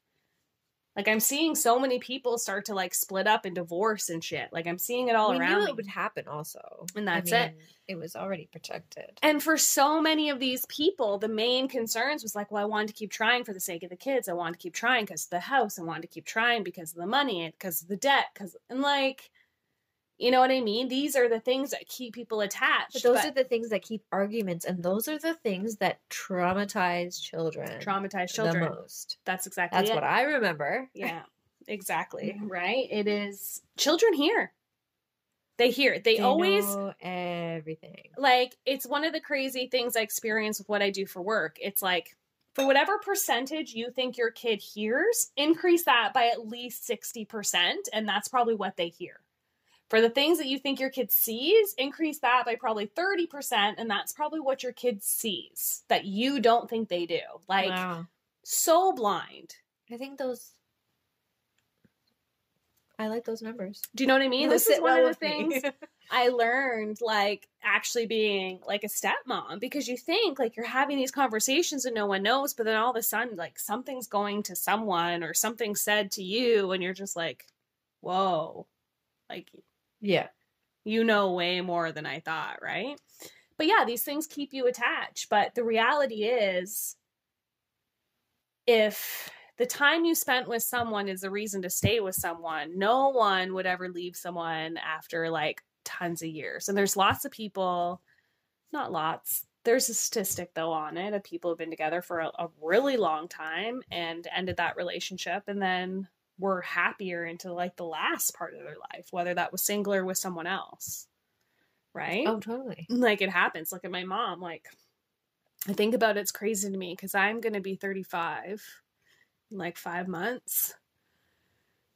Like I'm seeing so many people start to like split up and divorce and shit. Like I'm seeing it all we around. knew it would happen also. And that's it. mean, It was already protected. And for so many of these people, the main concerns was like, well, I wanted to keep trying for the sake of the kids. I wanted to keep trying because of the house. I wanted to keep trying because of the money, because of the debt, because and like, you know what I mean? These are the things that keep people attached. But those but are the things that keep arguments, and those are the things that traumatize children, traumatized children. the most. That's exactly That's it. what I remember. Yeah, exactly. Right? It is children hear. They hear it. They, always know everything. like it's one of the crazy things I experience with what I do for work. It's like for whatever percentage you think your kid hears, increase that by at least 60%, and that's probably what they hear. For the things that you think your kid sees, increase that by probably 30%, and that's probably what your kid sees that you don't think they do. Like, wow. so blind. I think those. I like those numbers. Do you know what I mean? Those This is one well of the things I learned like actually being like a stepmom because you think like you're having these conversations and no one knows, but then all of a sudden like something's going to someone or something said to you and you're just like, whoa, like yeah. you know way more than I thought, right? But yeah, these things keep you attached. But the reality is, if the time you spent with someone is the reason to stay with someone, no one would ever leave someone after like tons of years. And there's lots of people, not lots, there's a statistic though on it of people who've been together for a, a really long time and ended that relationship and then were happier into like the last part of their life, whether that was single or with someone else. Right? Oh, totally. Like it happens. Look at my mom. Like I think about it, it's crazy to me because I'm gonna be 35 in like five months.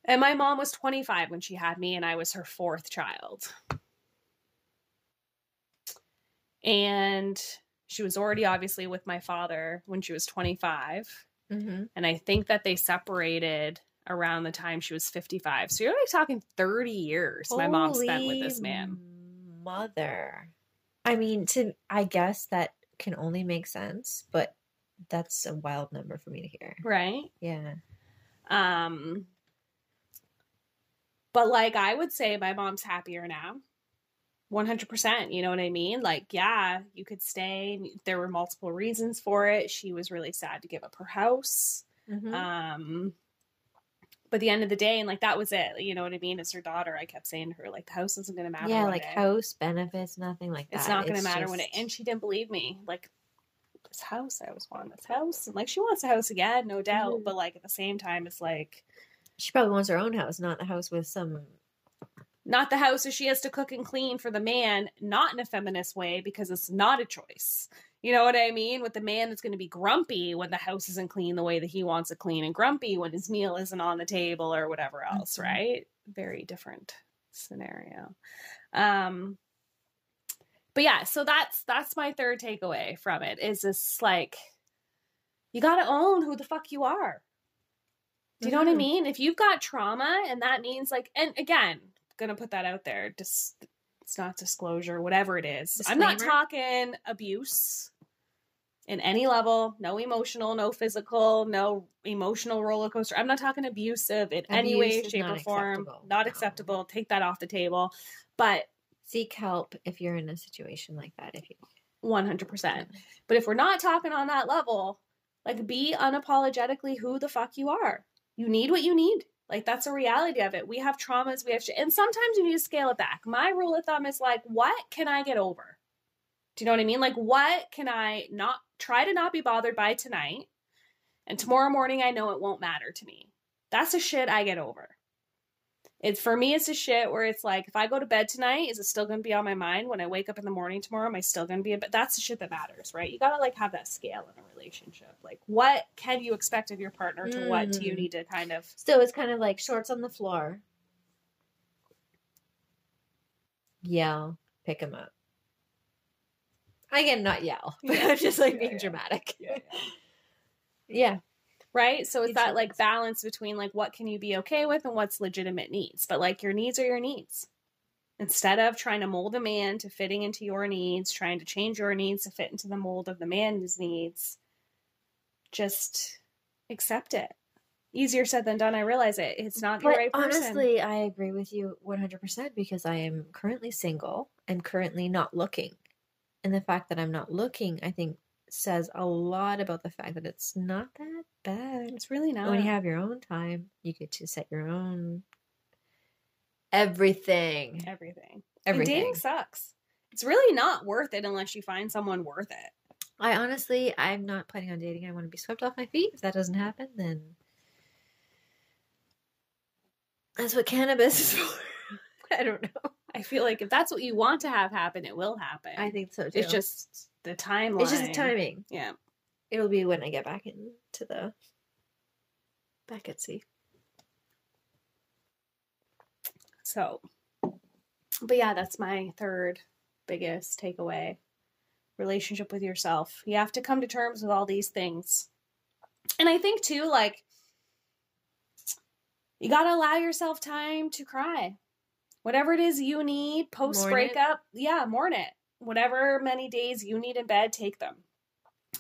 And my mom was 25 when she had me, and I was her fourth child. And She was already obviously with my father when she was 25. Mm-hmm. And I think that they separated around the time she was 55. So you're like talking 30 years my mom spent with this man. Mother. I mean, to I guess that can only make sense, but that's a wild number for me to hear. Right? Yeah. Um but like I would say my mom's happier now. 100%, you know what I mean? Like yeah, you could stay. There were multiple reasons for it. She was really sad to give up her house. Mhm. Um but the end of the day, and like that was it. You know what I mean? It's her daughter, I kept saying to her, like, the house isn't gonna matter. yeah, like house benefits, nothing like that. It's not gonna matter when it and she didn't believe me. Like this house, I was wanting this house. And like she wants a house again, no doubt. Mhm. But like at the same time, it's like she probably wants her own house, not the house with some. not the house that she has to cook and clean for the man, not in a feminist way, because it's not a choice. You know what I mean? With the man that's going to be grumpy when the house isn't clean the way that he wants it clean, and grumpy when his meal isn't on the table or whatever else, Mhm. right? Very different scenario. Um, but yeah, so that's that's my third takeaway from it is this like you got to own who the fuck you are. Do you know what I Mhm. mean? If you've got trauma and that means like and again, gonna put that out there, just it's not disclosure, whatever it is. I'm not talking abuse in any level, no emotional, no physical, no emotional roller coaster. I'm not talking abusive in any way, shape, or form. acceptable. Not No. acceptable. Take that off the table. But Seek help if you're in a situation like that. If you 100%. But if we're not talking on that level, like be unapologetically who the fuck you are. You need what you need. Like that's a reality of it. We have traumas, we have shit, and sometimes you need to scale it back. My rule of thumb is like, what can I get over? Do you know what I mean? Like, what can I not try to not be bothered by tonight? And tomorrow morning, I know it won't matter to me. That's a shit I get over. It's for me, it's a shit where it's like, if I go to bed tonight, is it still going to be on my mind when I wake up in the morning tomorrow? Am I still going to be? But that's the shit that matters, right? You got to like have that scale in a relationship. Like, what can you expect of your partner? To what do you Mm. need to kind of So it's kind of like shorts on the floor. Yell, pick him up. Again, not yell, but Yeah. I'm just like Yeah, being yeah. dramatic. Yeah. right? So it's that like balance between like what can you be okay with and what's legitimate needs. But like your needs are your needs. Instead of trying to mold a man to fitting into your needs trying to change your needs to fit into the mold of the man's needs just accept it. Easier said than done i realize it. It's not the But right person. honestly, I agree with you 100% because I am currently single and currently not looking. And the fact that I'm not looking, I think, says a lot about the fact that it's not that bad. it's really not When you have your own time, you get to set your own everything. everything Everything. and dating sucks it's really not worth it unless you find someone worth it I honestly, I'm not planning on dating. I want to be swept off my feet. If that doesn't happen, then that's what cannabis is for. I don't know. i feel like if that's what you want to have happen it will happen I think so too. It's just the timeline. it's just the timing. Yeah. It'll be when I get back into the back at sea. So, but yeah, that's my third biggest takeaway. Relationship with yourself. You have to come to terms with all these things. And I think too, like, you got to allow yourself time to cry. Whatever it is you need post breakup, yeah, mourn it. Whatever many days you need in bed, take them.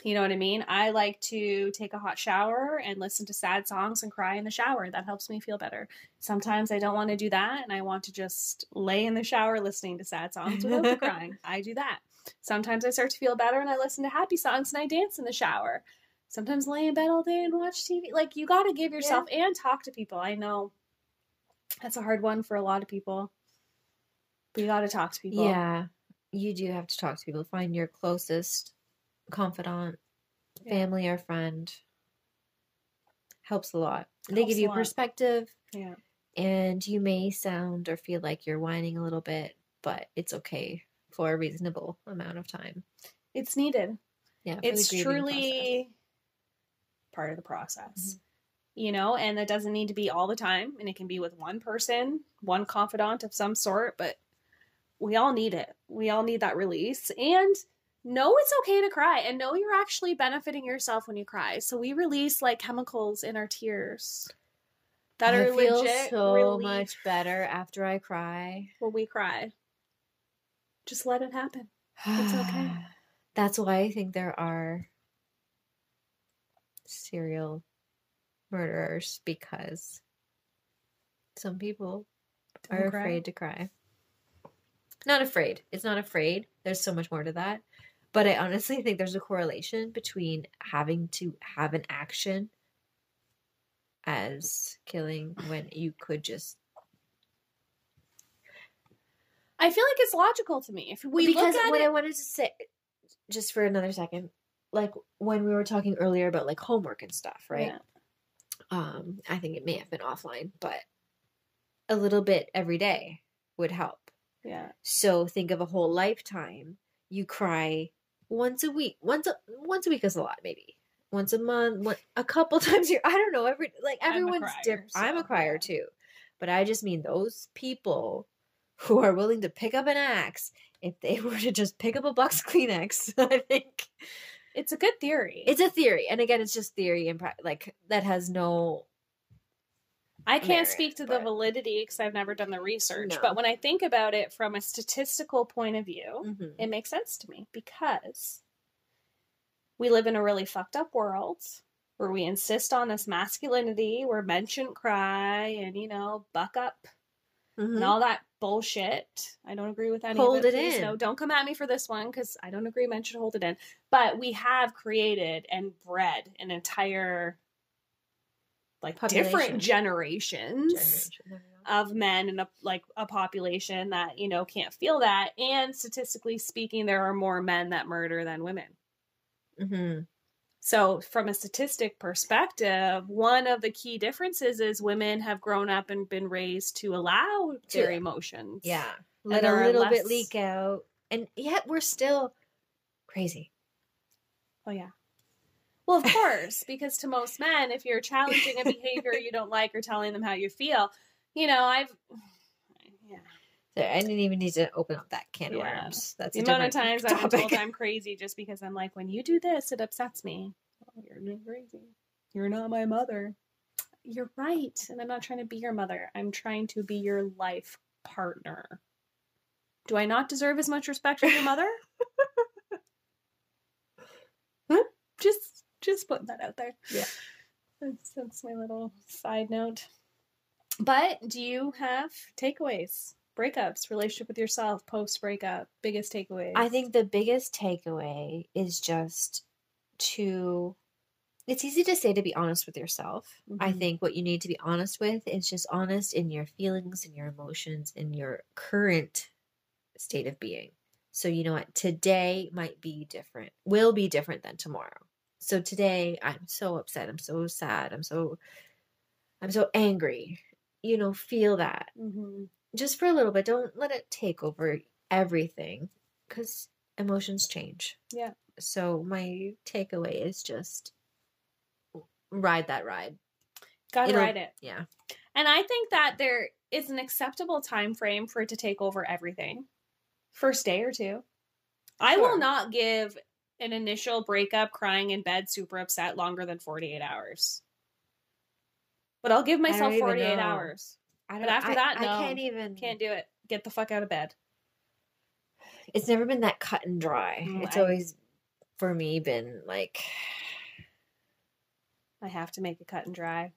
You know what I mean? I like to take a hot shower and listen to sad songs and cry in the shower. That helps me feel better. Sometimes I don't want to do that and I want to just lay in the shower listening to sad songs without the crying. I do that. Sometimes I start to feel better and I listen to happy songs and I dance in the shower. Sometimes lay in bed all day and watch TV. Like you got to give yourself and talk to people. I know that's a hard one for a lot of people. But you got to talk to people. Yeah, you do have to talk to people. Find your closest confidant, Yeah. family, or friend. Helps a lot. They give you perspective, Yeah. and you may sound or feel like you're whining a little bit, but it's okay for a reasonable amount of time. It's needed. Yeah, it's grieving process. truly part of the process Mhm. you know and it doesn't need to be all the time and it can be with one person one confidant of some sort but we all need it we all need that release and know it's okay to cry and know you're actually benefiting yourself when you cry. So we release like chemicals in our tears that I are feel legit so relief much better after I cry. when we cry. Just let it happen. It's okay. That's why I think there are serial murderers because some people Don't are cry. afraid to cry. Not afraid. It's not afraid. There's so much more to that. But I honestly think there's a correlation between having to have an action as killing when you could just I feel like it's logical to me. If we because look at what it, I wanted to say, just for another second, like when we were talking earlier about like homework and stuff, right? Yeah. Um, I think it may have been offline, but a little bit every day would help. yeah, So think of a whole lifetime. You cry once a week. Once a once a week is a lot, maybe. Once a month, one, a couple times a year. I don't know. Every like everyone's different. I'm a crier too, but I just mean those people who are willing to pick up an axe if they were to just pick up a box of Kleenex. I think it's a good theory. it's a theory, and again, it's just theory and pra- like that has no. I can't merit, speak to the validity because I've never done the research. No. But when I think about it from a statistical point of view, Mhm. it makes sense to me because we live in a really fucked up world where we insist on this masculinity where men shouldn't cry and, you know, buck up Mhm. and all that bullshit. I don't agree with any Hold of it. it in. No, don't come at me for this one because I don't agree men should hold it in. But we have created and bred an entire like Population. different generations Generation, I don't know. of men in a like a population that you know can't feel that and statistically speaking there are more men that murder than women Mhm. so from a statistic perspective one of the key differences is women have grown up and been raised to allow To- their emotions Yeah. And Let a little less- bit leak out. And yet we're still crazy. oh yeah well of course because to most men if you're challenging a behavior you don't like or telling them how you feel you know i've yeah So I didn't even need to open up that can of Yeah. worms. That's The a amount of times I've been told topic. I'm crazy just because I'm like, when you do this, it upsets me. Oh, you're crazy. You're not my mother. You're right. And I'm not trying to be your mother. I'm trying to be your life partner. Do I not deserve as much respect from your mother? Huh? Just just putting that out there. Yeah. That's, that's my little side note. But do you have takeaways? Breakups, relationship with yourself, post breakup, biggest takeaways? I think the biggest takeaway is just to it's easy to say to be honest with yourself. I Mhm. think what you need to be honest with is just honest in your feelings and your emotions in your current state of being. So you know what, today might be different. Will be different than tomorrow. So today I'm so upset, I'm so sad, I'm so I'm so angry. You know, feel that Mhm. just for a little bit. Don't let it take over everything because emotions change. Yeah. So my takeaway is just ride that ride. Gotta It'll- ride it. Yeah. And I think that there is an acceptable time frame for it to take over everything. First day or two. I will not give an initial breakup crying in bed super upset longer than 48 hours. But I'll give myself even 48 hours. I But after I- that, I can't even. Can't do it. Get the fuck out of bed. It's never been that cut and dry. Mm, it's I- always for me been like I have to make it cut and dry.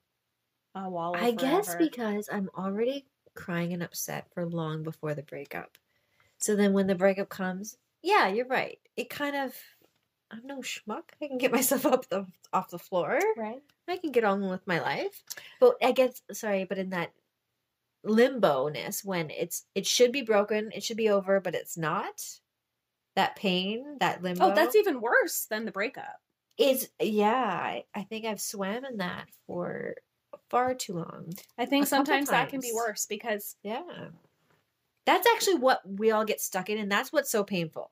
A wallow I guess because I'm already crying and upset for long before the breakup. So then when the breakup comes, yeah, you're right. It kind of I'm no schmuck. I can get myself up the off the floor. right? I can get on with my life. But I guess sorry, but in that limbo ness when it's it should be broken, it should be over, but it's not. That pain, that limbo. Oh, that's even worse than the breakup. is yeah. I, I think I've swam in that for far too long. I think sometimes that can be worse because Yeah. That's actually what we all get stuck in, and that's what's so painful.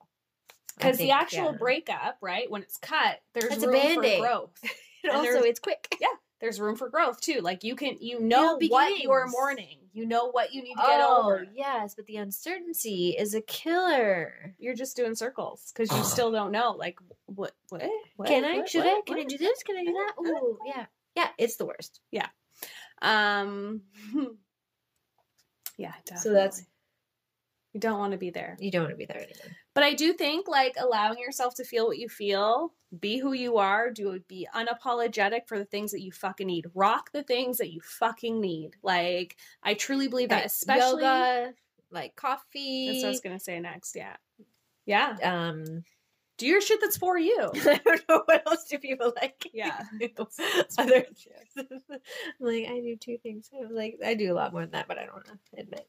Because the actual yeah. breakup, right, when it's cut, there's a room for growth. And also, it's quick. Yeah, there's room for growth too. Like you can, you know what beginnings. you're mourning. You You know what you need to get oh, over. yes, but the uncertainty is a killer. You're just doing circles because you still don't know. Like, what? What? what Can I? what, Should what, I? Can I do this? Can I do that? Ooh, yeah. Yeah, it's the worst. Yeah. Um. yeah, definitely. So that's- you don't want to be there. You don't want to be there anymore. But I do think like allowing yourself to feel what you feel, be who you are, do be unapologetic for the things that you fucking need. Rock the things that you fucking need. Like I truly believe that, Like especially. yoga, like coffee. That's what I was gonna say next. Yeah, yeah. um, Do your shit that's for you. I don't know what else do people like. Yeah. Other like I do two things. I'm like I do a lot more than that, but I don't want to admit.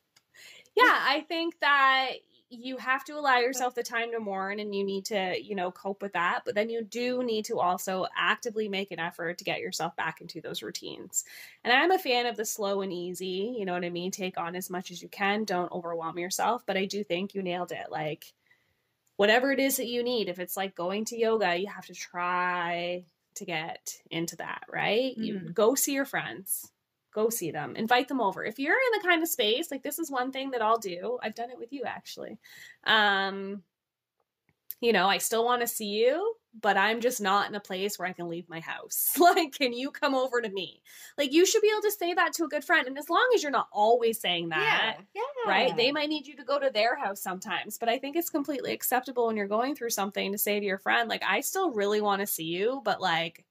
yeah, I think that you have to allow yourself the time to mourn and you need to, you know, cope with that. But then you do need to also actively make an effort to get yourself back into those routines. And I'm a fan of the slow and easy, you know what I mean? Take on as much as you can, don't overwhelm yourself. But I do think you nailed it. Like, whatever it is that you need, if it's like going to yoga, you have to try to get into that, right? You mm-hmm. go see your friends go see them. Invite them over. If you're in the kind of space like this is one thing that i'll do. I've done it with you actually. Um you know i still want to see you but i'm just not in a place where i can leave my house. Like can you come over to me? Like you should be able to say that to a good friend and as long as you're not always saying that yeah, right? They might need you to go to their house sometimes, but I think it's completely acceptable when you're going through something to say to your friend, like, I still really want to see you, but like,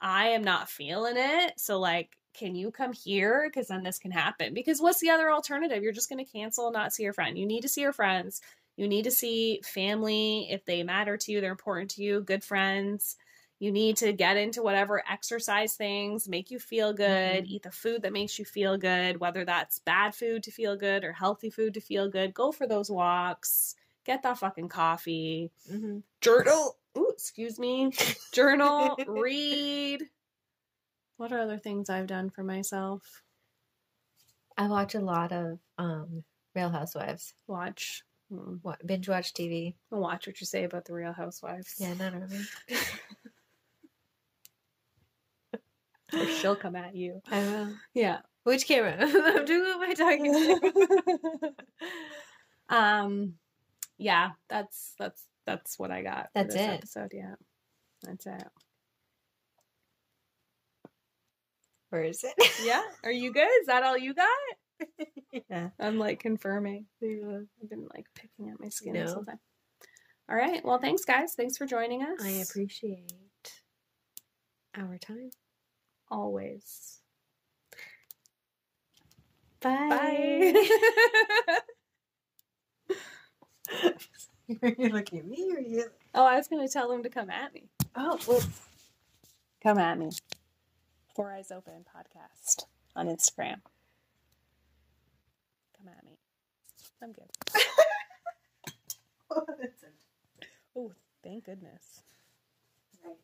I am not feeling it. So, like, can you come here? Because then this can happen. Because what's the other alternative? You're just going to cancel and not see your friend. You need to see your friends. You need to see family if they matter to you, they're important to you, good friends. You need to get into whatever exercise things make you feel good, Mhm. eat the food that makes you feel good, whether that's bad food to feel good or healthy food to feel good. Go for those walks, get that fucking coffee, hmm journal. Ooh, excuse me. Journal, read. What are other things I've done for myself? I watch a lot of um Real Housewives. Watch. Hmm. What, binge watch TV. Watch what you say about the Real Housewives. Yeah, of them. Or she'll come at you. I will. Yeah. Which camera? I'm doing what my talking to. um yeah, that's that's that's what I got. for That's this it. Episode, yeah. That's it. Where is it? Yeah. Are you good? Is that all you got? yeah. I'm like confirming. I've been like picking at my skin this No. whole time. All right. Well, thanks, guys. Thanks for joining us. I appreciate our time. always. Bye. Bye. You're looking at me or you? oh, I was going to tell them to come at me. Oh, well, Come at me. Four Eyes Open podcast on Instagram. Come at me. I'm good. oh, thank goodness. Right.